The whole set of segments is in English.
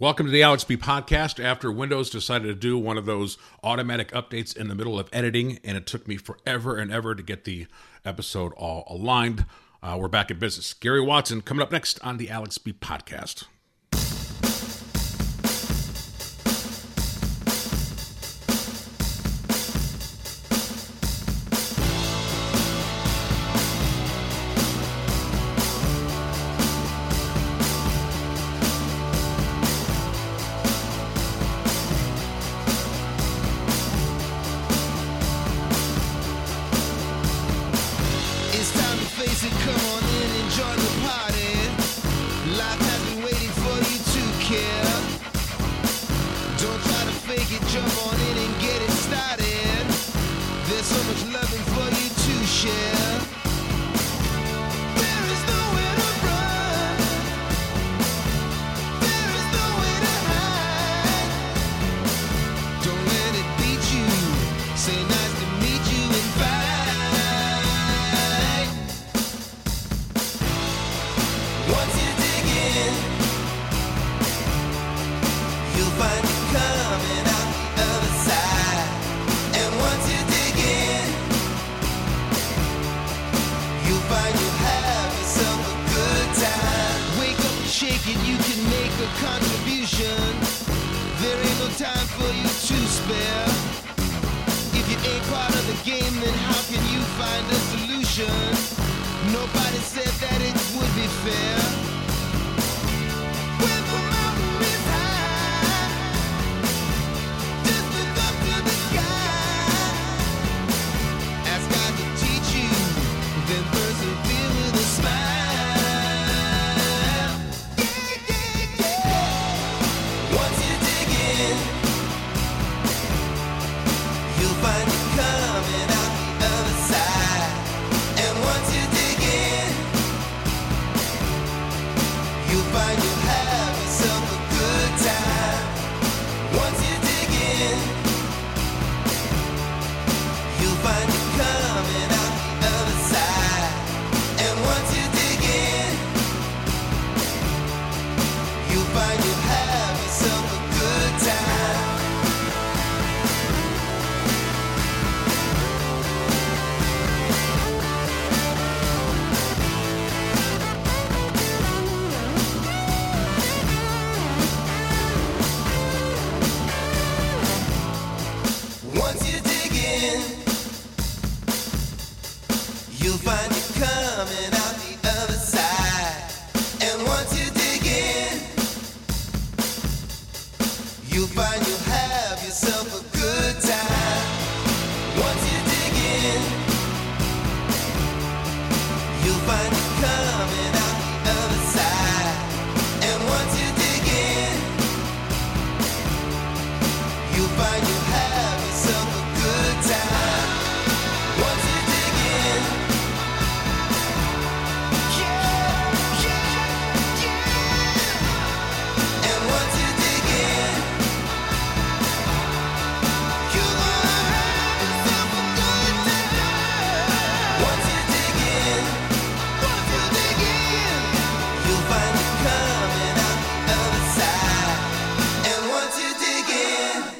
Welcome to the Alex B podcast. After Windows decided to do one of those automatic updates in the middle of editing, and it took me forever and ever to get the episode all aligned, uh, we're back in business. Gary Watson coming up next on the Alex B podcast.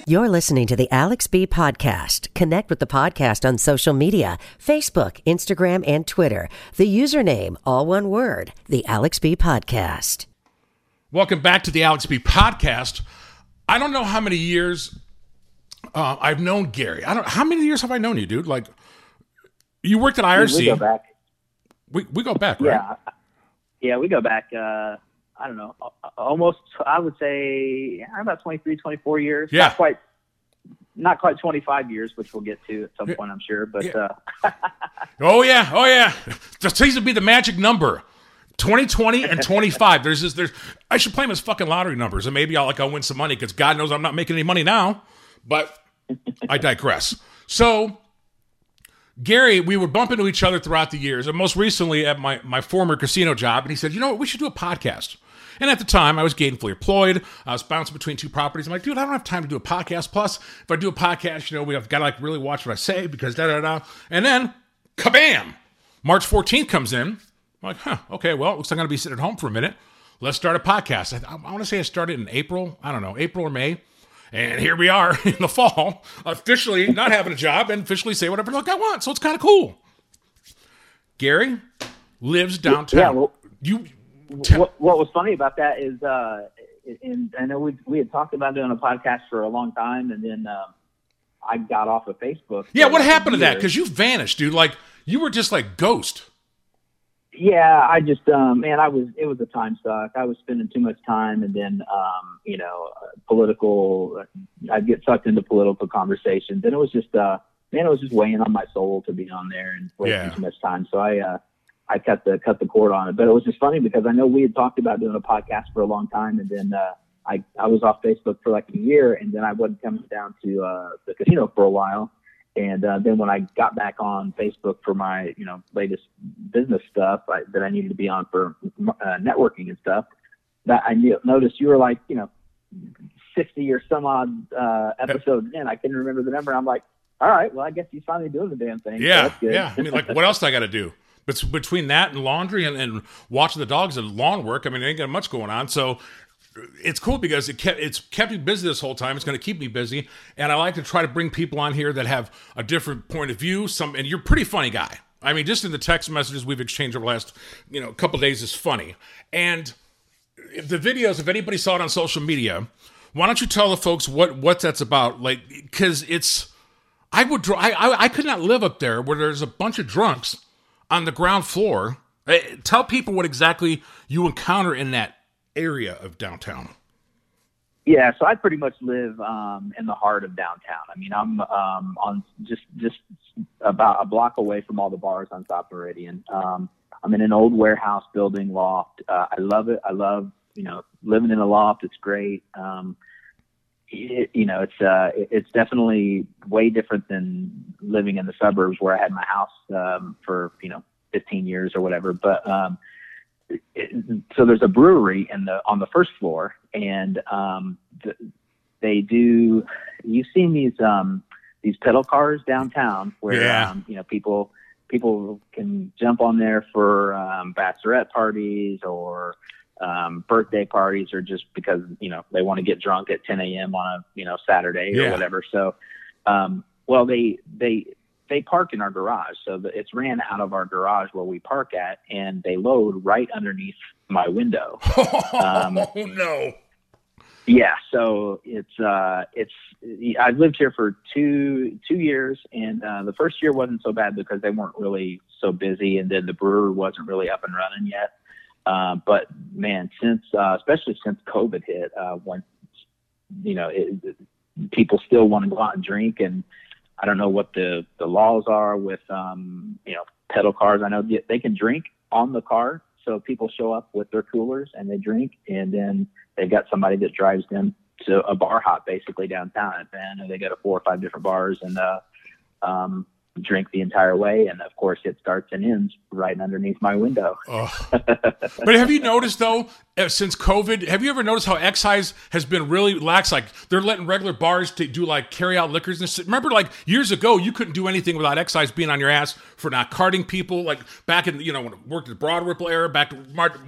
You're listening to the Alex B Podcast. Connect with the podcast on social media Facebook, Instagram, and Twitter. The username, all one word, the Alex B Podcast. Welcome back to the Alex B podcast. I don't know how many years uh, I've known Gary. I don't. How many years have I known you, dude? Like, you worked at IRC. We go back. We, we go back, right? Yeah, yeah, we go back. Uh, I don't know, almost. I would say yeah, about 23, 24 years. Yeah. not quite, not quite twenty five years, which we'll get to at some point, I'm sure. But Yeah. uh, Oh yeah, oh yeah. Seems to be the magic number. 2020 and 25. There's this. There's. I should play them as fucking lottery numbers, and maybe I'll like I'll win some money because God knows I'm not making any money now. But I digress. So, Gary, we would bump into each other throughout the years, and most recently at my my former casino job, and he said, "You know what? We should do a podcast." And at the time, I was gainfully employed. I was bouncing between two properties. I'm like, dude, I don't have time to do a podcast. Plus, if I do a podcast, you know, we have got to like really watch what I say because da da da. And then, kabam! March 14th comes in. I'm like, huh, okay, well, looks like I'm going to be sitting at home for a minute. let's start a podcast. I, I want to say I started in April. I don't know, April or May. And here we are in the fall, officially not having a job and officially say whatever the fuck I want. So it's kind of cool. Gary lives downtown. Yeah, well- you what, what was funny about that is, uh, and I know we we had talked about doing a podcast for a long time, and then um, I got off of Facebook. Yeah, what happened to that? Because you vanished, dude. Like you were just like ghost. Yeah, I just um man, I was it was a time suck. I was spending too much time, and then um you know uh, political. I'd get sucked into political conversations, and it was just uh man, it was just weighing on my soul to be on there and wasting Yeah. too much time. So I uh I cut the cut the cord on it. But it was just funny because I know we had talked about doing a podcast for a long time, and then uh I I was off Facebook for like a year, and then I wasn't coming down to uh the casino for a while. And uh, then when I got back on Facebook for my, you know, latest business stuff I, that I needed to be on for uh, networking and stuff, that I knew, noticed you were like, you know, 60 or some odd uh, episodes in. I couldn't remember the number. I'm like, all right, well, I guess he's finally doing the damn thing. So Yeah, that's good. yeah. I mean, like, what else do I got to do? But between that and laundry and, and watching the dogs and lawn work, I mean, there ain't got much going on. So it's cool because it kept it's kept me busy this whole time. It's going to keep me busy, and I like to try to bring people on here that have a different point of view. Some, and you're a pretty funny guy. I mean, just in the text messages we've exchanged over the last, you know, couple days is funny. And if the videos, if anybody saw it on social media, why don't you tell the folks what what that's about? Like, because it's, I would, I, I I could not live up there where there's a bunch of drunks on the ground floor. Eh, Tell people what exactly you encounter in that area of downtown. Yeah, so I pretty much live um, in the heart of downtown. I mean, I'm um, on just just about a block away from all the bars on South Meridian. Um, I'm in an old warehouse building loft. Uh, I love it. I love you know living in a loft. It's great. Um, it, you know, it's uh, it's definitely way different than living in the suburbs where I had my house um, for you know 15 years or whatever. But um, it, so there's a brewery in the on the first floor, and um, th- they do. You've seen these um, these pedal cars downtown where Yeah. um, you know people people can jump on there for um, bachelorette parties or um, birthday parties or just because you know they want to get drunk at 10 a.m. on a you know Saturday Yeah. or whatever. So, um, well they they they park in our garage, so the, it's ran out of our garage where we park at, and they load right underneath my window. Um, oh no! Yeah, so it's uh it's I've lived here for two two years and uh the first year wasn't so bad because they weren't really so busy and then the brewer wasn't really up and running yet. Uh, but man, since uh especially since COVID hit, uh when you know, it, it, people still want to go out and drink and I don't know what the the laws are with um you know, pedal cars. I know they- they can drink on the car, so people show up with their coolers and they drink and then they've got somebody that drives them to a bar hop basically downtown and they go to four or five different bars and uh um drink the entire way and of course it starts and ends right underneath my window But have you noticed though, uh, since COVID, have you ever noticed how excise has been really lax? Like they're letting regular bars to do like carry out liquors and shit. Remember, like years ago, you couldn't do anything without excise being on your ass for not carding people. Like back in you know when I worked at the Broad Ripple era, back to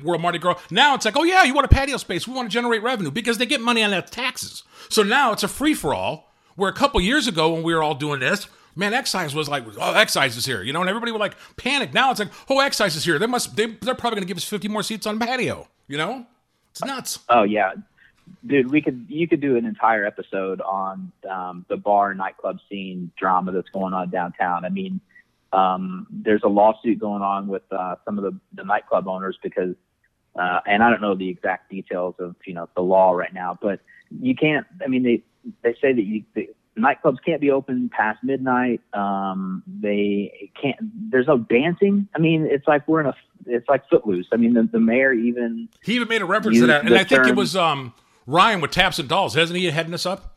World Mardi Gras. Now it's like, oh yeah, you want a patio space? We want to generate revenue because they get money on that taxes. So now it's a free for all. Where a couple years ago when we were all doing this, man, excise was like, oh, excise is here, you know, and everybody would like panic. Now it's like, oh, excise is here. They must, they, they're probably going to give us 50 more seats on patio, you know? It's nuts. Oh yeah, dude, we could you could do an entire episode on um, the bar nightclub scene drama that's going on downtown. I mean, um, there's a lawsuit going on with uh, some of the, the nightclub owners because, uh, and I don't know the exact details of you know the law right now, but you can't. I mean, they they say that you. The, Nightclubs can't be open past midnight. Um, they can't. There's no dancing. I mean, it's like we're in a. It's like Footloose. I mean, the, the mayor even He even made a reference to that. And I think it was um, Ryan with Taps and Dolls. Hasn't he heading us up?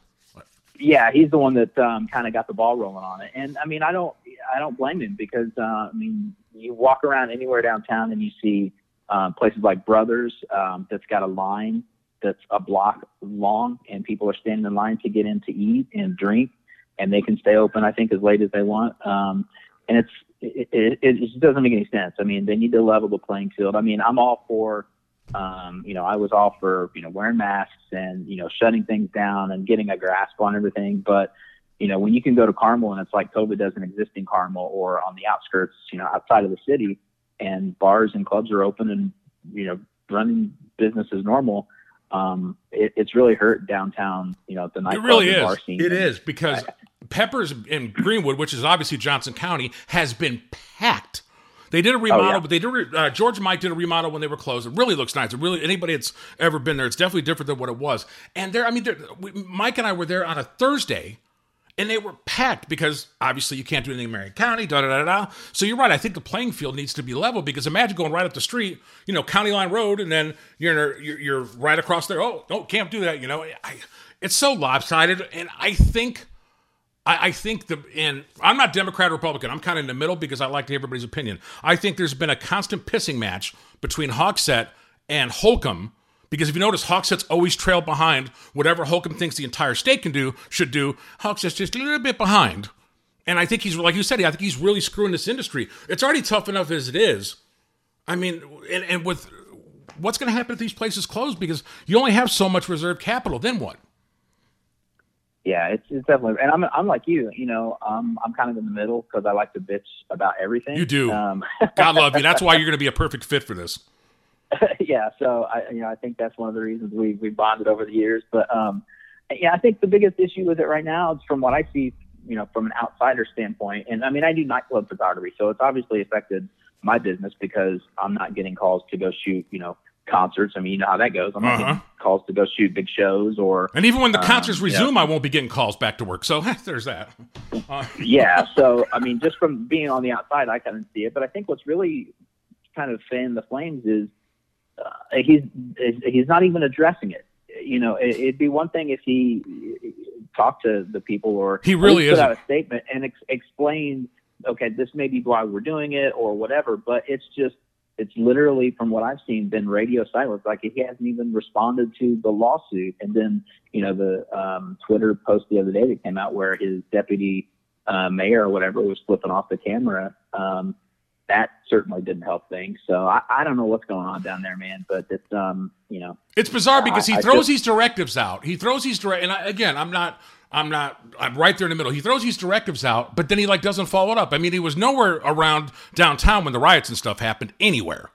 yeah, he's the one that um, kind of got the ball rolling on it. And I mean, I don't, I don't blame him because uh, I mean, you walk around anywhere downtown and you see uh, places like Brothers um, that's got a line that's a block long, and people are standing in line to get in to eat and drink, and they can stay open, I think, as late as they want. Um, and it's, it, it, it just doesn't make any sense. I mean, they need to level the playing field. I mean, I'm all for um, you know, I was all for you know wearing masks and you know shutting things down and getting a grasp on everything. But you know, when you can go to Carmel and it's like COVID doesn't exist in Carmel or on the outskirts, you know, outside of the city, and bars and clubs are open and you know running business as normal. Um, it, it's really hurt downtown. You know, the It really is. bar scene. It is because Peppers in Greenwood, which is obviously Johnson County, has been packed. They did a remodel, Oh, yeah. but they did. re- Uh, George and Mike did a remodel when they were closed. It really looks nice. It really anybody that's ever been there, it's definitely different than what it was. And there, I mean, there, we, Mike and I were there on a Thursday, and they were packed because obviously you can't do anything in Marion County. Da da da da. So you're right. I think the playing field needs to be level because imagine going right up the street, you know, County Line Road, and then you're you're, you're right across there. Oh, no, can't do that. You know, I, it's so lopsided, and I think. I, I think the and I'm not Democrat or Republican. I'm kind of in the middle because I like to hear everybody's opinion. I think there's been a constant pissing match between Hogsett and Holcomb because if you notice, Hogsett's always trailed behind whatever Holcomb thinks the entire state can do should do. Hogsett's just a little bit behind, and I think he's like you said. I think he's really screwing this industry. It's already tough enough as it is. I mean, and, and with what's going to happen if these places close because you only have so much reserve capital. Then what? yeah, it's, it's definitely, and I'm, I'm like you, you know, um, I'm kind of in the middle because I like to bitch about everything. You do. Um, God love you. That's why you're going to be a perfect fit for this. yeah, so I, you know, I think that's one of the reasons we we bonded over the years. But um, yeah, I think the biggest issue with it right now is from what I see, you know, from an outsider standpoint. And I mean, I do nightclub photography, so it's obviously affected my business because I'm not getting calls to go shoot, you know, concerts. I mean, you know how that goes. I'm Uh-huh. getting calls to go shoot big shows or And even when the Um, concerts yeah. resume, I won't be getting calls back to work. So there's that. Uh, yeah. So I mean, just from being on the outside, I kind of see it. But I think what's really kind of fanning the flames is uh, he's he's not even addressing it. You know, it, it'd be one thing if he talked to the people or He really put out isn't. a statement and ex- explained, okay, this may be why we're doing it or whatever. But it's just it's literally from what I've seen been radio silence. Like he hasn't even responded to the lawsuit. And then you know the um, Twitter post the other day that came out where his deputy uh, mayor or whatever was flipping off the camera. Um, that certainly didn't help things. So I, I don't know what's going on down there, man. But it's um, you know, it's bizarre because he I- I throws just- these directives out. He throws these direct, and I, again, I'm not, I'm not, I'm right there in the middle. He throws these directives out, but then he like doesn't follow it up. I mean, he was nowhere around downtown when the riots and stuff happened anywhere.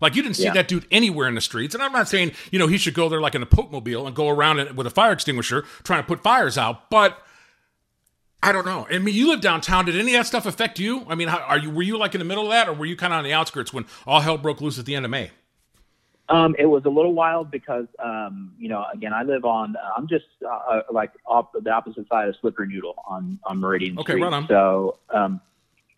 Like you didn't see Yeah. that dude anywhere in the streets, and I'm not saying you know he should go there like in a Pope mobile and go around it with a fire extinguisher trying to put fires out. But I don't know. I mean, you live downtown. Did any of that stuff affect you? I mean, how, are you were you like in the middle of that, or were you kind of on the outskirts when all hell broke loose at the end of May? Um, it was a little wild because, um, you know, again, I live on, I'm just uh, uh, like off the opposite side of Slippery Noodle on, on Meridian Okay, Street. right on. So, um,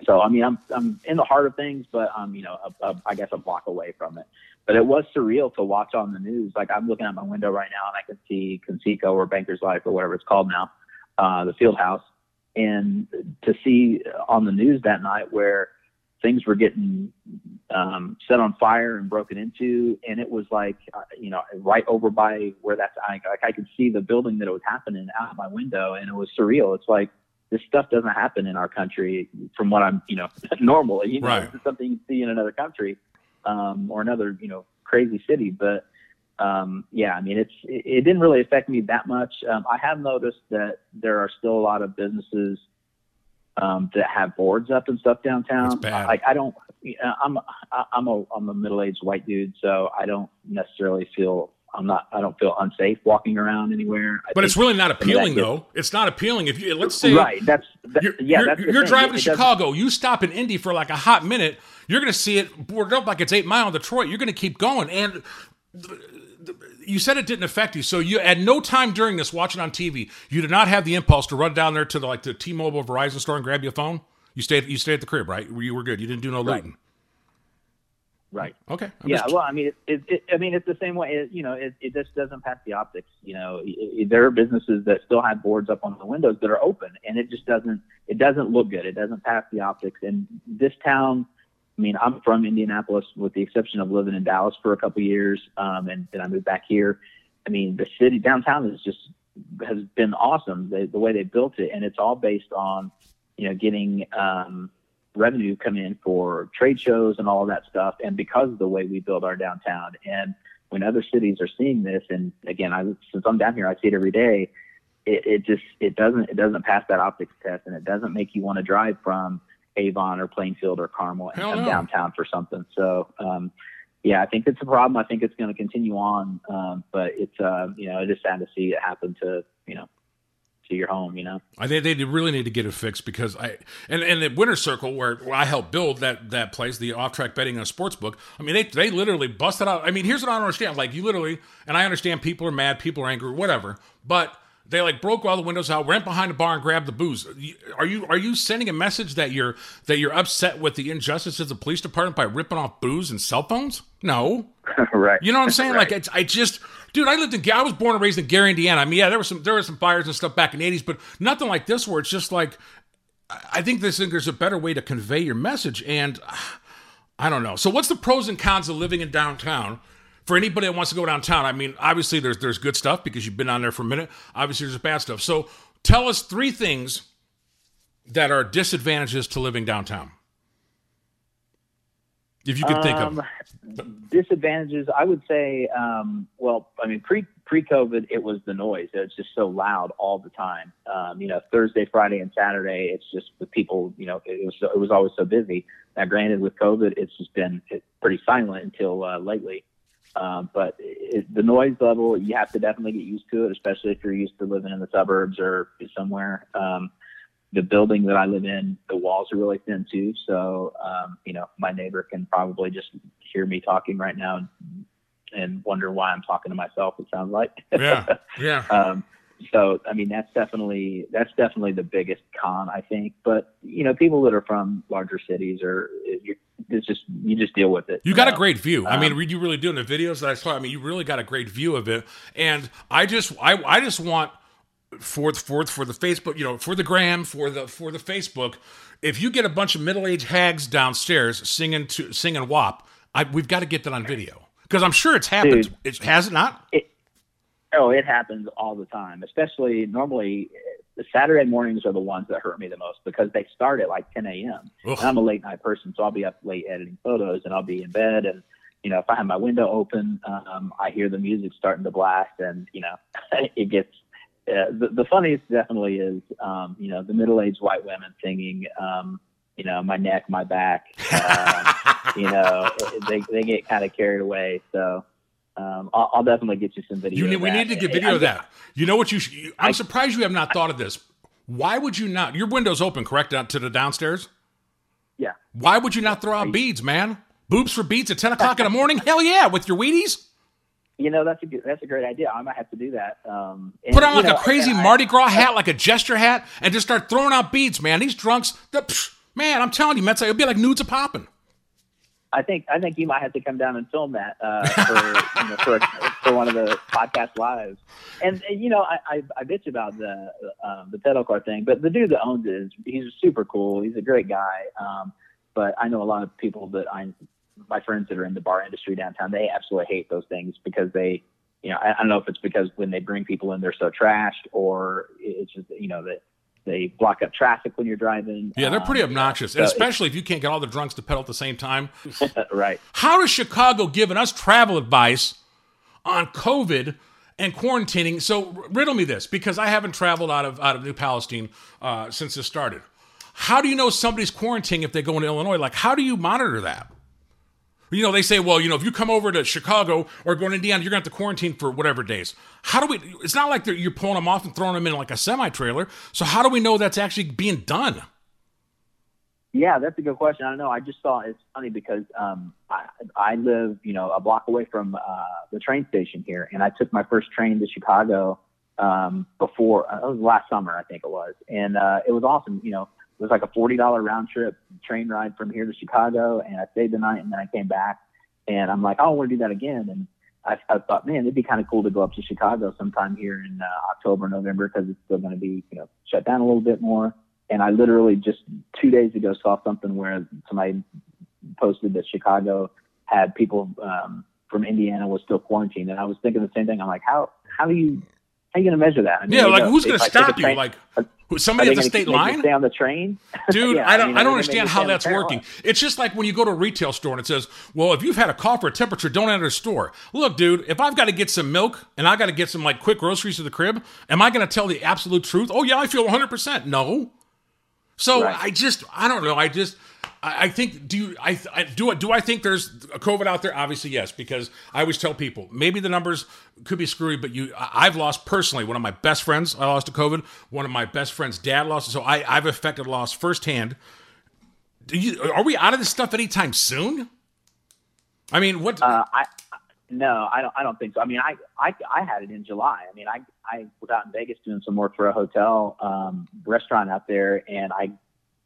so I mean, I'm I'm in the heart of things, but I'm you know, a, a, I guess a block away from it. But it was surreal to watch on the news. Like I'm looking out my window right now, and I can see Conseco or Banker's Life or whatever it's called now, uh, the Field House, and to see on the news that night where things were getting um, set on fire and broken into, and it was like, uh, you know, right over by where that's I, like I could see the building that it was happening out my window, and it was surreal. It's like this stuff doesn't happen in our country, from what I'm, you know, normally. You know, Right. this is something you see in another country um, or another, you know, crazy city, but. Um, yeah, I mean, it's it, didn't really affect me that much. Um, I have noticed that there are still a lot of businesses um, that have boards up and stuff downtown. Like I don't, I'm I'm a I'm a middle aged white dude, so I don't necessarily feel I'm not I don't feel unsafe walking around anywhere. I But it's really not some of that appealing, gets- though. It's not appealing. If you let's say right. That's that, you're, yeah. you're, that's you're driving It- to it Chicago, you stop in Indy for like a hot minute, you're going to see it boarded up like it's eight mile in Detroit. You're going to keep going, and you said it didn't affect you. So you at no time during this watching on TV, you did not have the impulse to run down there to the like the T-Mobile Verizon store and grab your phone. You stayed you stayed at the crib, right? You were good. You didn't do no Right. looting. Right. Okay. I'm yeah, just- well, I mean, it, it, it, I mean, it's the same way. It, you know, it, it just doesn't pass the optics. You know, there are businesses that still have boards up on the windows that are open, and it just doesn't. It doesn't look good. It doesn't pass the optics. And this town, I mean, I'm from Indianapolis, with the exception of living in Dallas for a couple years, um, and then I moved back here. I mean, the city downtown is just has been awesome. The, the way they built it, and it's all based on, you know, getting. Um, revenue come in for trade shows and all of that stuff and because of the way we build our downtown and when other cities are seeing this, and again, I since I'm down here, I see it every day. It, it just it doesn't it doesn't pass that optics test, and it doesn't make you want to drive from Avon or Plainfield or Carmel and Hell come no. downtown for something. So, um, yeah, I think it's a problem. I think it's going to continue on, um, but it's uh, you know it is sad to see it happen to you know to your home. You know. I think they really need to get it fixed because I and and the Winner's Circle where, where I helped build that that place, the off track betting and sports book. I mean, they they literally busted out. I mean, here's what I don't understand. Like you literally, and I understand people are mad, people are angry, whatever, but. They like broke all the windows out, went behind the bar and grabbed the booze. Are you are you sending a message that you're that you're upset with the injustices of the police department by ripping off booze and cell phones? No, right. you know what I'm saying? Right. Like, it's, I just, dude, I lived in, I was born and raised in Gary, Indiana. I mean, yeah, there was some, there were some fires and stuff back in the '80s, but nothing like this where it's just like, I think this there's a better way to convey your message, and ah, I don't know. So, what's the pros and cons of living in downtown? For anybody that wants to go downtown, I mean, obviously there's there's good stuff because you've been on there for a minute. Obviously, there's bad stuff. So, tell us three things that are disadvantages to living downtown, if you can think of. Um, disadvantages, I would say, um, well, I mean, pre pre COVID, it was the noise. It was just so loud all the time. Um, you know, Thursday, Friday, and Saturday, it's just the people. You know, it was it was always so busy. Now, granted, with COVID, it's just been pretty silent until uh, lately. Um, but it, the noise level, you have to definitely get used to it, especially if you're used to living in the suburbs or somewhere. Um, the building that I live in, the walls are really thin too. So, um, you know, my neighbor can probably just hear me talking right now and, and wonder why I'm talking to myself. It sounds like. Yeah, yeah. um, so, I mean, that's definitely that's definitely the biggest con, I think. But you know, people that are from larger cities you it's just you just deal with it. You got a great view. I mean, Um, you really do in the videos that I saw. I mean, you really got a great view of it. And I just, I, I just want for for for the Facebook, you know, for the gram, for the for the Facebook. If you get a bunch of middle aged hags downstairs singing to singing WAP, I, we've got to get that on video because I'm sure it's happened. Dude. It has it not? Oh, it happens all the time. Especially normally, the Saturday mornings are the ones that hurt me the most because they start at like 10 a.m. And I'm a late night person, so I'll be up late editing photos, and I'll be in bed, and you know, if I have my window open, um, I hear the music starting to blast, and you know, it gets. Uh, the, the funniest definitely is, um, you know, the middle-aged white women singing, um, you know, my neck, my back. Um, you know, they they get kind of carried away. So um, I'll, I'll definitely get you some video. You need, we need to get video I- of that. You know what you? I'm surprised you have not thought of this. Why would you not? Your window's open, correct, out to the downstairs. Yeah. Why would you not throw out beads, man? Boobs for beads at 10 o'clock in the morning? Hell yeah, with your Wheaties. You know, that's a good, that's a great idea. I might have to do that. Um, and, Put on like know, a crazy I- Mardi Gras hat, like a gesture hat, and just start throwing out beads, man. These drunks, the, psh, man, I'm telling you, man, it'll be like nudes are popping. I think I think you might have to come down and film that uh, for you know, for for one of the podcast lives. And, and, you know, I, I I bitch about the um, the pedal car thing, but the dude that owns it is he's super cool. He's a great guy. Um, but I know a lot of people that I my friends that are in the bar industry downtown. They absolutely hate those things because they. You know, I, I don't know if it's because when they bring people in, they're so trashed, or it's just you know that they block up traffic when you're driving. Yeah, they're pretty Um, obnoxious, so and especially if you can't get all the drunks to pedal at the same time. right. How is Chicago giving us travel advice on COVID and quarantining? So riddle me this, because I haven't traveled out of out of New Palestine uh, since this started. How do you know somebody's quarantining if they go into Illinois? Like, how do you monitor that? You know, they say, well, you know, if you come over to Chicago or go to Indiana, you're going to have to quarantine for whatever days. How do we? It's not like you're pulling them off and throwing them in like a semi trailer. So how do we know that's actually being done? Yeah, that's a good question. I don't know. I just saw it's funny because um, I, I live, you know, a block away from uh, the train station here, and I took my first train to Chicago um, before uh, it was last summer, I think it was, and uh, it was awesome. You know, it was like a forty dollar round trip train ride from here to Chicago, and I stayed the night, and then I came back, and I'm like, oh, I want to do that again, and I, I thought, man, it'd be kind of cool to go up to Chicago sometime here in uh, October, November, because it's still going to be, you know, shut down a little bit more. And I literally just two days ago saw something where somebody posted that Chicago had people um, from Indiana was still quarantined, and I was thinking the same thing. I'm like, how how do you How are you going to measure that? I mean, Yeah, like know, who's going to I stop you? train- Like are- who- are somebody at the state line? Stay on the train, Dude, Yeah, I don't mean, I don't they gonna make me understand how that's working. It's just like when you go to a retail store and it says, "Well, if you've had a cough or a temperature, don't enter the store." Look, dude, if I've got to get some milk and I got to get some like quick groceries to the crib, am I going to tell the absolute truth? Oh yeah, I feel 100%. No. So Right. I just I don't know. I just I, think do you I, I do do I think there's a COVID out there? Obviously yes, because I always tell people maybe the numbers could be screwy, but you I- I've lost personally one of my best friends. I lost to COVID. One of my best friends' dad lost. So I I've affected loss firsthand. Do you are we out of this stuff anytime soon? I mean, what? Uh, I no, I don't. I don't think so. I mean, I, I I had it in July. I mean, I I was out in Vegas doing some work for a hotel um, restaurant out there, and I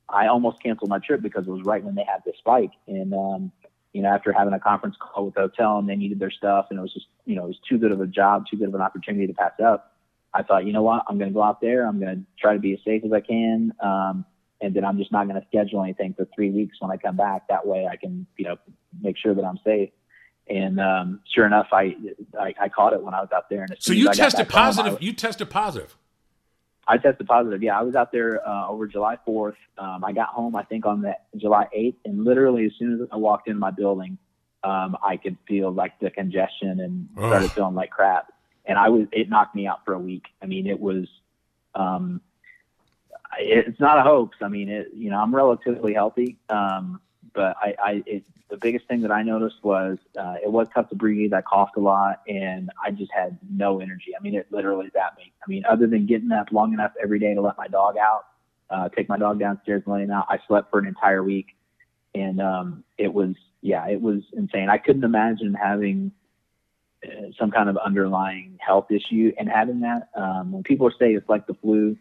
I almost canceled my trip because it was right when they had this spike. And um, you know, after having a conference call with the hotel, and they needed their stuff, and it was just you know, it was too good of a job, too good of an opportunity to pass up. I thought, you know what, I'm going to go out there. I'm going to try to be as safe as I can. Um, and then I'm just not going to schedule anything for three weeks when I come back. That way I can, you know, make sure that I'm safe. And um, sure enough, I, I I caught it when I was out there. And so you as I got tested back home, positive. You tested positive. I tested positive. Yeah, I was out there uh, over July 4th. Um, I got home, I think, on the July 8th, and literally as soon as I walked in my building, um, I could feel like the congestion and started Ugh. feeling like crap. And I was, it knocked me out for a week. I mean, it was, um, it, it's not a hoax. I mean, it, you know, I'm relatively healthy, um, but I, I, it, the biggest thing that I noticed was uh, it was tough to breathe. I coughed a lot, and I just had no energy. I mean, it literally zapped me. I mean, other than getting up long enough every day to let my dog out, uh, take my dog downstairs and let him out, I slept for an entire week, and um, it was yeah, it was insane. I couldn't imagine having uh, some kind of underlying health issue and having that. Um, when people say it's like the flu,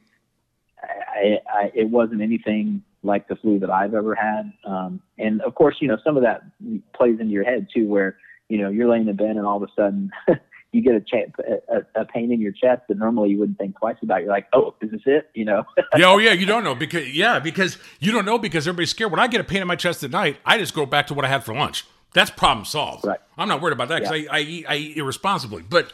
I, I, it wasn't anything like the flu that I've ever had. Um, and of course, you know, some of that plays into your head too, where, you know, you're laying in bed and all of a sudden you get a, a, a pain in your chest that normally you wouldn't think twice about. You're like, oh, is this it? You know? yeah, oh yeah, you don't know because yeah, because you don't know because everybody's scared. When I get a pain in my chest at night, I just go back to what I had for lunch. That's problem solved. Right. I'm not worried about that because Yeah. I, I eat I eat irresponsibly. But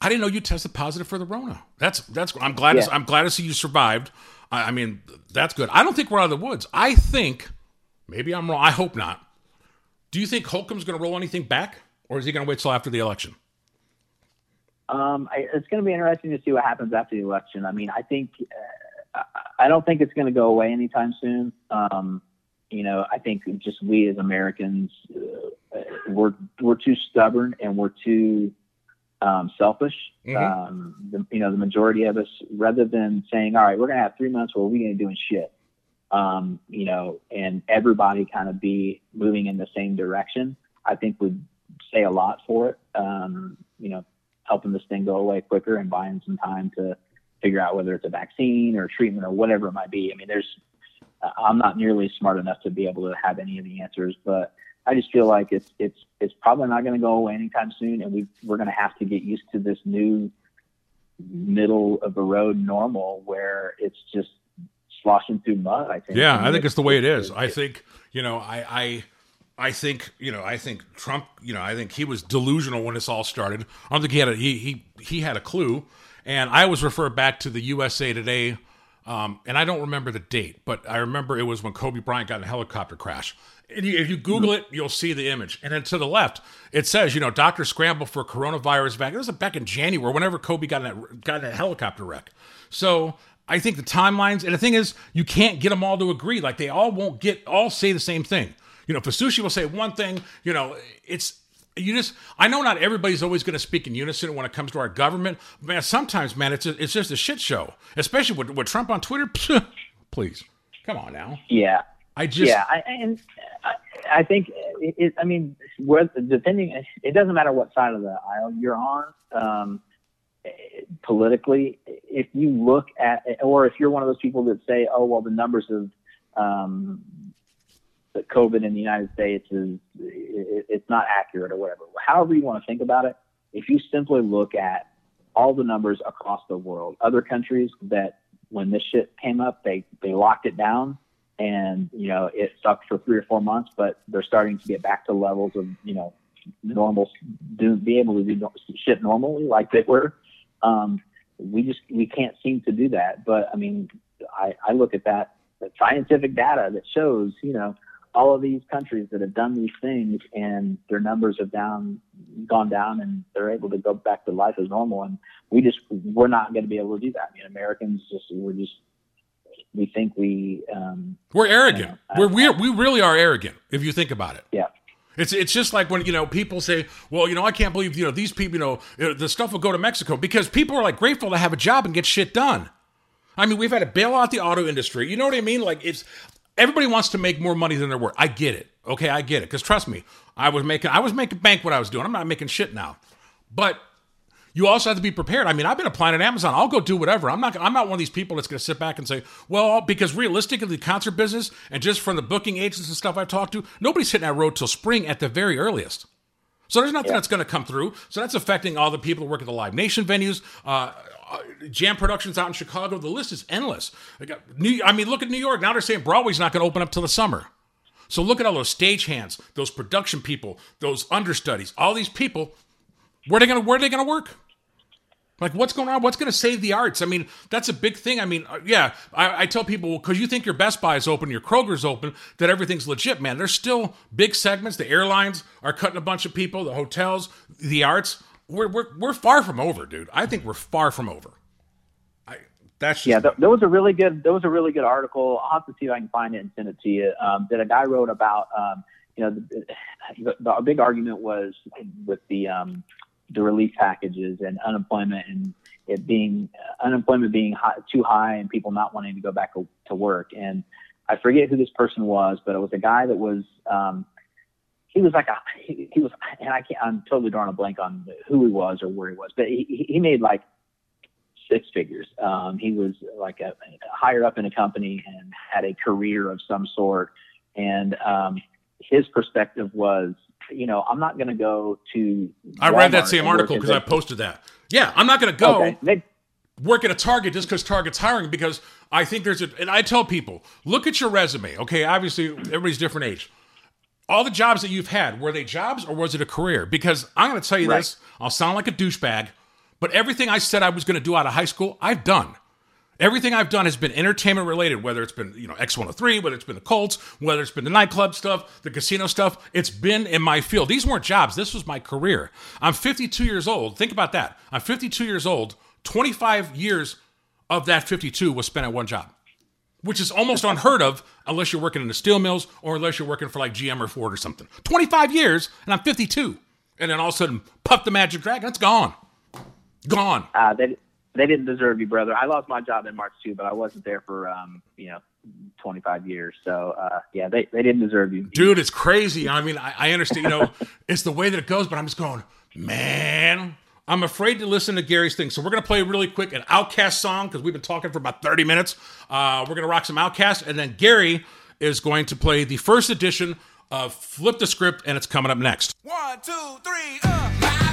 I didn't know you tested positive for the Rona. That's that's I'm glad to, I'm glad to see you survived. I, I mean that's good. I don't think we're out of the woods. I think maybe I'm wrong. I hope not. Do you think Holcomb's going to roll anything back, or is he going to wait till after the election? Um, I, it's going to be interesting to see what happens after the election. I mean, I think uh, I- don't think it's going to go away anytime soon. Um, you know, I think just we as Americans, uh, we're we're too stubborn and we're too um, selfish. Mhm. Um, the, you know, the majority of us, rather than saying, "All right, we're going to have three months where we ain't doing shit," um, you know, and everybody kind of be moving in the same direction, I think would say a lot for it. Um, you know, helping this thing go away quicker and buying some time to figure out whether it's a vaccine or treatment or whatever it might be. I mean, there's, I'm not nearly smart enough to be able to have any of the answers, but I just feel like it's it's it's probably not going to go away anytime soon, and we we're going to have to get used to this new middle of the road normal where it's just sloshing through mud. I think. Yeah, mean, I think it's the way it is. I think you know, I, I, I think you know, I think Trump. You know, I think he was delusional when this all started. I don't think he had a he he he had a clue. And I always refer back to the USA Today, um, and I don't remember the date, but I remember it was when Kobe Bryant got in a helicopter crash. And if you Google it, you'll see the image. And then to the left, it says, you know, doctors scramble for coronavirus vaccine. It was back in January, whenever Kobe got in that got in a helicopter wreck. So I think the timelines, and the thing is, you can't get them all to agree. Like they all won't get all say the same thing. You know, Fasushi will say one thing. You know, it's you just. I know not everybody's always going to speak in unison when it comes to our government. Man, sometimes, man, it's a, it's just a shit show. Especially with, with Trump on Twitter. Please, come on now. Yeah. I just yeah, I, and I, I think it, it, I mean, depending, it doesn't matter what side of the aisle you're on. Um, politically, if you look at, or if you're one of those people that say, "Oh, well, the numbers of um, the COVID in the United States is it, it's not accurate or whatever." However you want to think about it, if you simply look at all the numbers across the world, other countries that when this shit came up, they they locked it down and you know it sucked for three or four months, but they're starting to get back to levels of you know normal, do be able to do shit normally like they were. Um, we just we can't seem to do that. But I mean, I, I look at that the scientific data that shows, you know, all of these countries that have done these things and their numbers have down gone down and they're able to go back to life as normal and we just we're not going to be able to do that. I mean, Americans just we're just we think we um, we're arrogant. uh, we're we we really are arrogant if you think about it. yeah It's it's just like when you know people say, well, you know, I can't believe you know these people, you know, the stuff will go to Mexico because people are like grateful to have a job and get shit done. I mean, we've had to bail out the auto industry. You know what I mean? Like it's everybody wants to make more money than they're worth. I get it. Okay, I get it. Because trust me, I was making I was making bank what I was doing. I'm not making shit now. But you also have to be prepared. I mean, I've been applying at Amazon. I'll go do whatever. I'm not. I'm not one of these people that's going to sit back and say, "Well," because realistically, the concert business and just from the booking agents and stuff I've talked to, nobody's hitting that road till spring at the very earliest. So there's nothing that's going to come through. So that's affecting all the people that work at the Live Nation venues. Uh, uh, Jam Productions out in Chicago. The list is endless. They got New, I mean, look at New York. Now they're saying Broadway's not going to open up till the summer. So look at all those stagehands, those production people, those understudies, all these people. Where are they going to where are they going to work? Like, what's going on? What's going to save the arts? I mean, that's a big thing. I mean, uh, yeah, I, I tell people because you think your Best Buy is open, your Kroger's open, that everything's legit, man. There's still big segments. The airlines are cutting a bunch of people, the hotels, the arts. We're, we're, we're far from over, dude. I think we're far from over. I, that's yeah. Th- there was a really good there was a really good article. I'll have to see if I can find it and send it to you. Um, that a guy wrote about um, you know the, the, the big argument was with the um, the relief packages and unemployment and it being uh, unemployment being high, too high and people not wanting to go back to work. And I forget who this person was, but it was a guy that was um, he was like a he, he was and I can't I'm totally drawing a blank on who he was or where he was, but he, he made like six figures. Um, he was like a, higher up in a company and had a career of some sort. And um, his perspective was, you know, I'm not going to go to. I read that same article because I posted that. Yeah, I'm not going to go. Okay. They, work at a Target just because Target's hiring because I think there's a and I tell people, look at your resume. Okay, obviously everybody's different age. All the jobs that you've had, were they jobs or was it a career? Because I'm gonna tell you Right. this, I'll sound like a douchebag, but everything I said I was gonna do out of high school, I've done. Everything I've done has been entertainment related, whether it's been, you know, X103, whether it's been the Colts, whether it's been the nightclub stuff, the casino stuff. It's been in my field. These weren't jobs. This was my career. I'm 52 years old. Think about that. I'm 52 years old. 25 years of that 52 was spent at one job, which is almost unheard of unless you're working in the steel mills or unless you're working for like GM or Ford or something. 25 years, and I'm 52. And then all of a sudden, puff the magic dragon, it's gone. Gone. uh, they they didn't deserve you, brother. I lost my job in March too, but I wasn't there for um, you know 25 years. So uh, yeah, they, they didn't deserve you, dude it's crazy i mean I, I understand you know it's the way that it goes but i'm just going man i'm afraid to listen to gary's thing. So we're going to play really quick an OutKast song because we've been talking for about 30 minutes. Uh, we're going to rock some OutKast and then gary is going to play the first edition of flip the script and it's coming up next. One, two, three, uh.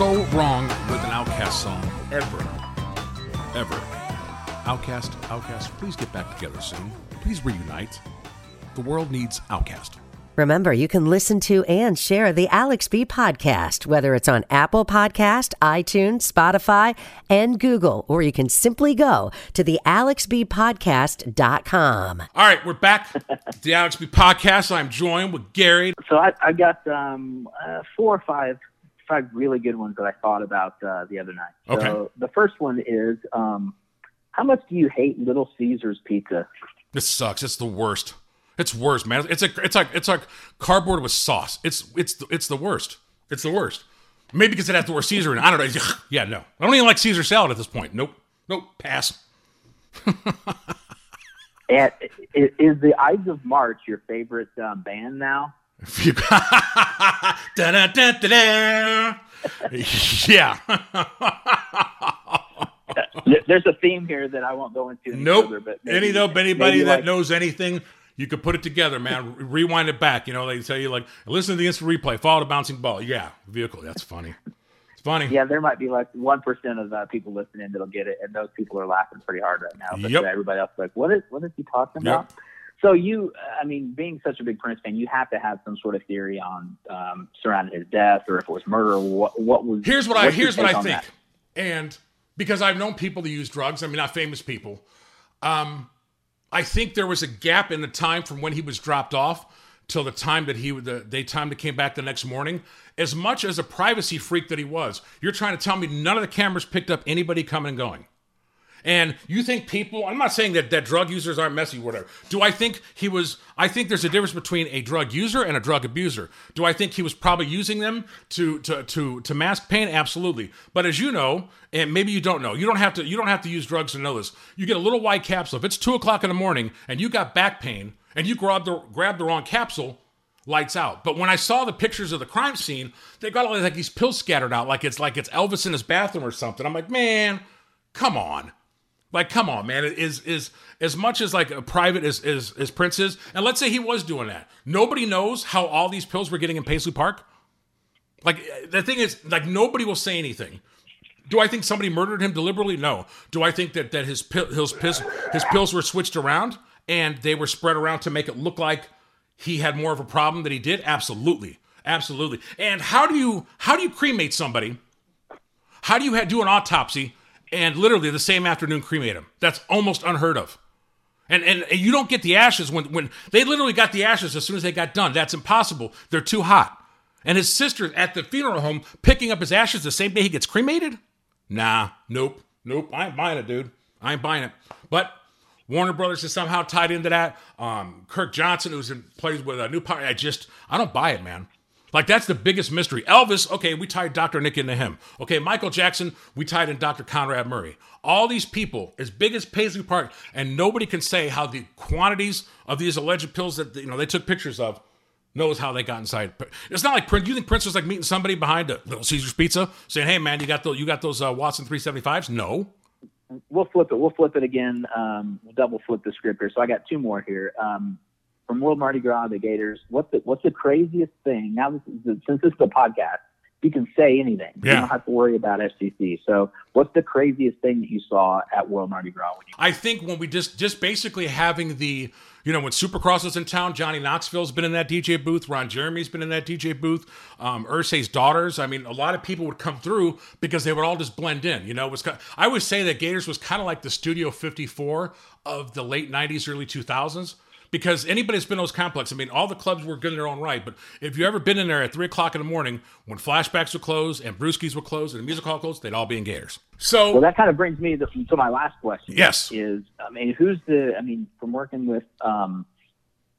Go wrong with an OutKast song. Ever. Ever. OutKast, OutKast, please get back together soon. Please reunite. The world needs OutKast. Remember, you can listen to and share the Alex B podcast, whether it's on Apple Podcast, iTunes, Spotify, and Google, or you can simply go to the alexbpodcast.com. All right, we're back. the Alex B podcast. I'm joined with Gary. So I, I got um, uh, four or five five really good ones that I thought about uh, the other night. So Okay. the first one is um, how much do you hate Little Caesars pizza? This sucks. It's the worst. It's worst, man. It's like it's like it's like cardboard with sauce. It's it's it's the worst. It's the worst. Maybe because it has the word Caesar in it. I don't know. Yeah, no. I don't even like Caesar salad at this point. Nope. Nope. Pass. And is the Ides of March your favorite um, band now? You- Da-da-da-da-da. yeah. There's a theme here that I won't go into. Any nope. Further, but maybe- Any though anybody that like- knows anything, you could put it together, man. Rewind it back. You know, they tell you like, listen to the instant replay, follow the bouncing ball. Yeah, vehicle. That's funny. It's funny. Yeah, there might be like one percent of the people listening that'll get it, and those people are laughing pretty hard right now. But Yep. uh, everybody else is like, what is what is he talking Yep. about? So you, I mean, being such a big Prince fan, you have to have some sort of theory on um, surrounding his death, or if it was murder. Or what what was? Here's what I here's what I think. that? And because I've known people to use drugs, I mean not famous people. Um, I think there was a gap in the time from when he was dropped off till the time that he the day time that came back the next morning. As much as a privacy freak that he was, you're trying to tell me none of the cameras picked up anybody coming and going. And you think people, I'm not saying that, that drug users aren't messy, whatever. Do I think he was, I think there's a difference between a drug user and a drug abuser. Do I think he was probably using them to, to, to, to mask pain? Absolutely. But as you know, and maybe you don't know, you don't have to, you don't have to use drugs to know this. You get a little white capsule. If it's two o'clock in the morning and you got back pain and you grab the, grab the wrong capsule, lights out. But when I saw the pictures of the crime scene, they got all like these pills scattered out, like it's like it's Elvis in his bathroom or something. I'm like, man, come on. Like, come on, man. Is is as much as like a private as, as as Prince is, and let's say he was doing that. Nobody knows how all these pills were getting in Paisley Park. Like the thing is, like nobody will say anything. Do I think somebody murdered him deliberately? No. Do I think that that his pill, his piss, his pills were switched around and they were spread around to make it look like he had more of a problem than he did? Absolutely, absolutely. And how do you how do you cremate somebody? How do you do an autopsy and literally the same afternoon cremate him? That's almost unheard of. And, and you don't get the ashes when when they literally got the ashes as soon as they got done. That's impossible. They're too hot. And his sister at the funeral home picking up his ashes the same day he gets cremated? Nah, nope, nope. I ain't buying it, dude. I ain't buying it. But Warner Brothers is somehow tied into that. Um, Kirk Johnson, who's in plays with a new power, I just I don't buy it, man. Like that's the biggest mystery. Elvis, okay, we tied Dr. Nick into him. Okay, Michael Jackson, we tied in Dr. Conrad Murray. All these people, as big as Paisley Park, and nobody can say how the quantities of these alleged pills that you know they took pictures of knows how they got inside. It's not like Prince. You think Prince was like meeting somebody behind a Little Caesar's Pizza, saying, "Hey, man, you got those you got those uh, Watson 375s?" No. We'll flip it. We'll flip it again. Um, we'll double flip the script here. So I got two more here. Um, from World Mardi Gras, the Gators. What's the What's the craziest thing? Now, this is, since this is a podcast, you can say anything. Yeah. You don't have to worry about FCC. So, what's the craziest thing that you saw at World Mardi Gras? When you I think when we just just basically having the you know when Supercross was in town, Johnny Knoxville's been in that DJ booth, Ron Jeremy's been in that DJ booth, um, Ursay's daughters. I mean, a lot of people would come through because they would all just blend in. You know, it was kind I would say that Gators was kind of like the Studio 54 of the late 90s, early 2000s. Because anybody that's been in those complex, I mean, all the clubs were good in their own right. But if you ever been in there at three o'clock in the morning when flashbacks were closed and Brewskis were closed and the music hall closed, they'd all be in Gators. So Well, that kind of brings me to, to my last question. Yes. Is I mean, who's the? I mean, from working with um,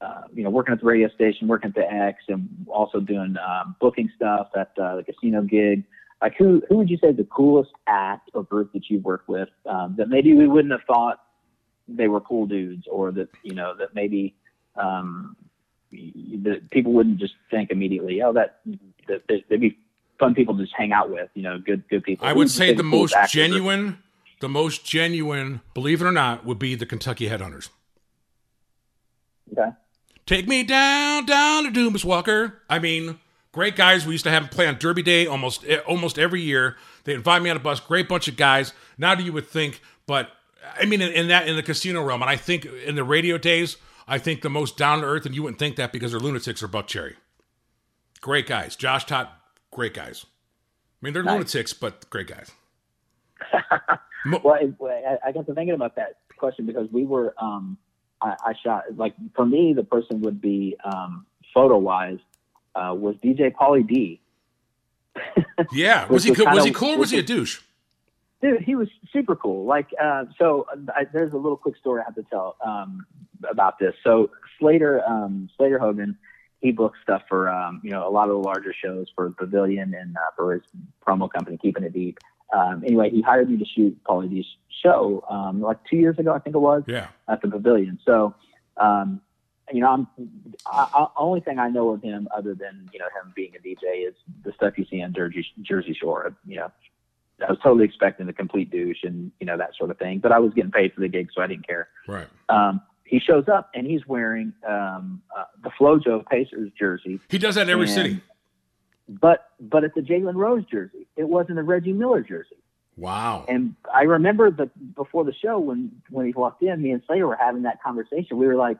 uh, you know, working at the radio station, working at the X, and also doing um, booking stuff at uh, the casino gig. Like, who who would you say is the coolest act or group that you've worked with um, that maybe we wouldn't have thought they were cool dudes, or that you know that maybe um, that people wouldn't just think immediately, oh, that, that they'd be fun people to just hang out with, you know, good good people. I would say the most genuine, the most genuine, believe it or not, would be the Kentucky Headhunters. Okay. Take me down, down to Dumas Walker. I mean, great guys. We used to have them play on Derby Day almost eh, almost every year. They invite me on a bus. Great bunch of guys. Now do you would think, but I mean, in, in that in the casino realm, and I think in the radio days, I think the most down to earth, and you wouldn't think that because they're lunatics are Buckcherry. Great guys. Josh Todd, great guys. I mean, they're Nice. lunatics, but great guys. Well, it, I, I got to thinking about that question because we were, um, I, I shot like for me, the person would be um, photo wise uh, was DJ Pauly D. yeah. Was he? Was he cool or was he a douche? Dude, he was super cool. Like, uh, so I, there's a little quick story I have to tell um, about this. So Slater, um, Slater Hogan, he booked stuff for um, you know a lot of the larger shows for the Pavilion and uh, for his promo company, Keeping It Deep. Um, anyway, he hired me to shoot Pauly D's show um, like two years ago, I think it was. Yeah. at the pavilion. So, um, you know, I'm I, I, only thing I know of him other than you know him being a DJ is the stuff you see on Jersey Jersey Shore. You know, I was totally expecting the complete douche and you know that sort of thing, but I was getting paid for the gig, so I didn't care. Right. Um, he shows up and he's wearing um, uh, the FloJo Pacers jersey, He does that in every And- city. but but it's a Jalen Rose jersey. It wasn't a Reggie Miller jersey. Wow. And I remember the before the show when when he walked in, me and Slater were having that conversation. We were like,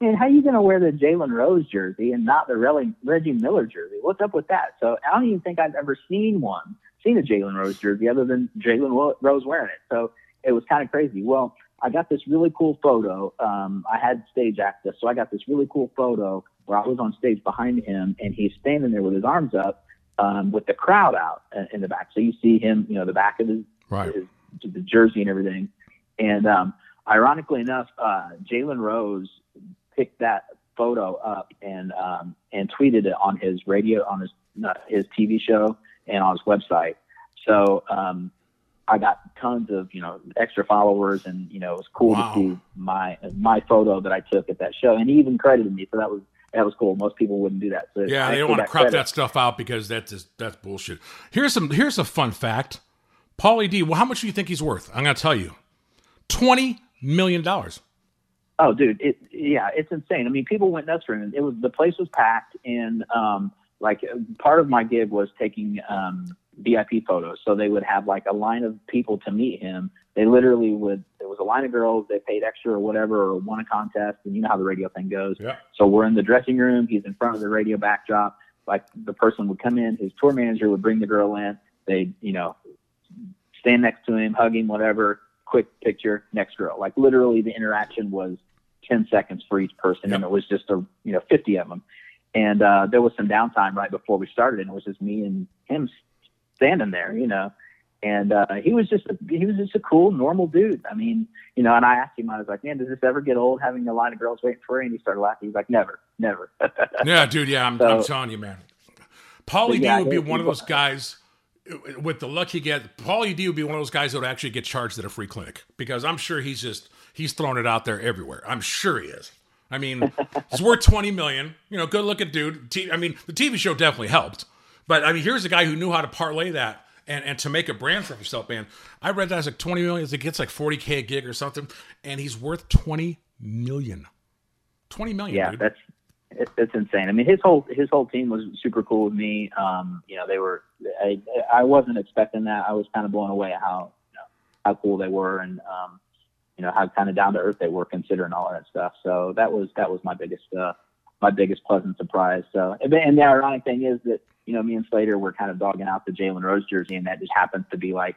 "Man, how are you going to wear the Jalen Rose jersey and not the Reggie Miller jersey? What's up with that?" So I don't even think I've ever seen one, seen a Jalen Rose jersey other than Jalen Rose wearing it. So it was kind of crazy. Well, I got this really cool photo. Um, I had stage access, so I got this really cool photo where I was on stage behind him, and he's standing there with his arms up, um, with the crowd out in- in the back. So you see him, you know, the back of his Right. his, the jersey and everything. And um, ironically enough, uh, Jalen Rose picked that photo up and um, and tweeted it on his radio on his uh, his TV show and on his website. So um, I got tons of you know extra followers, and you know it was cool Wow. to see my my photo that I took at that show, and he even credited me. So that was that was cool. Most people wouldn't do that. So Yeah, they don't want to crop credit. that stuff out because that's just, that's bullshit. Here's some here's a fun fact. Pauly D, well, how much do you think he's worth? I'm gonna tell you. Twenty million dollars. Oh, dude, it yeah, it's insane. I mean, people went nuts for him. It was the place was packed, and um, like part of my gig was taking um, VIP photos. So they would have like a line of people to meet him. They literally would. There was a line of girls. They paid extra or whatever, or won a contest, and you know how the radio thing goes. Yeah. So we're in the dressing room. He's in front of the radio backdrop. Like the person would come in, his tour manager would bring the girl in. They, you know, stand next to him, hug him, whatever. Quick picture, next girl. Like literally, the interaction was ten seconds for each person, and it was just a you know fifty of them. And uh, there was some downtime right before we started, and it was just me and him standing there, you know. And uh, he was just a, he was just a cool, normal dude. I mean, you know. And I asked him, I was like, "Man, does this ever get old having a line of girls waiting for you?" And he started laughing. He's like, "Never, never." Yeah, dude. Yeah, I'm, So- I'm telling you, man. Pauly yeah, D would be one of those guys. With the luck he get, Pauly D would be one of those guys that would actually get charged at a free clinic because I'm sure he's just he's throwing it out there everywhere. I'm sure he is. I mean, he's worth twenty million. You know, good looking dude. T- I mean, the TV show definitely helped, but I mean, here's a guy who knew how to parlay that and, and to make a brand for himself. Man, I read that as like twenty million. It gets like forty k a gig or something, and he's worth twenty million. Twenty million. yeah, dude. that's it, it's insane. I mean, his whole his whole team was super cool with me. Um, you know, they were. I, I wasn't expecting that. I was kind of blown away at how you know, how cool they were and um, you know how kind of down to earth they were considering all of that stuff. So that was that was my biggest uh, my biggest pleasant surprise. So and, and the ironic thing is that you know me and Slater were kind of dogging out the Jalen Rose jersey, and that just happens to be like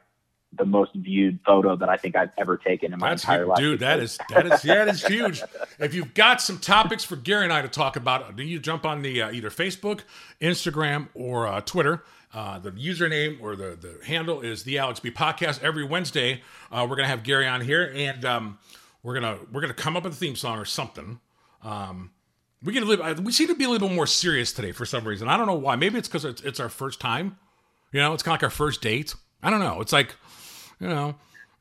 the most viewed photo that I think I've ever taken in my That's entire huge, life. dude. That is that is yeah, that is huge. If you've got some topics for Gary and I to talk about, do you jump on the uh, either Facebook, Instagram, or uh, Twitter? Uh, the username or the the handle is the Alex B Podcast. Every Wednesday, uh, we're gonna have Gary on here, and um, we're gonna we're gonna come up with a theme song or something. Um, We get a little. We seem to be a little bit more serious today for some reason. I don't know why. Maybe it's because it's, it's our first time. You know, it's kind of like our first date. I don't know. It's like, you know,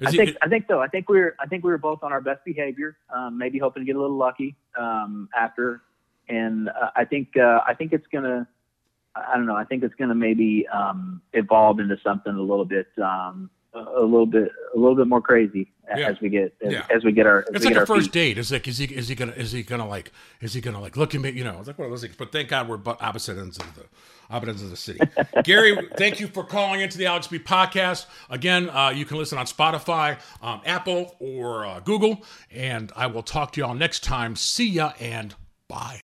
I think I think so. I think we are I think we were both on our best behavior. Um, maybe hoping to get a little lucky um, after, and uh, I think uh, I think it's gonna. I don't know. I think it's gonna maybe um, evolve into something a little bit, um, a little bit, a little bit more crazy Yeah. as we get as, Yeah. as we get our. It's like a first feet. date. It's like, is he is he gonna is he gonna like is he gonna like look at me? You know, it's like one of those things. But thank God we're opposite ends of the opposite ends of the city. Gary, thank you for calling into the Alex B podcast. Again, uh, you can listen on Spotify, um, Apple, or uh, Google. And I will talk to y'all next time. See ya and bye.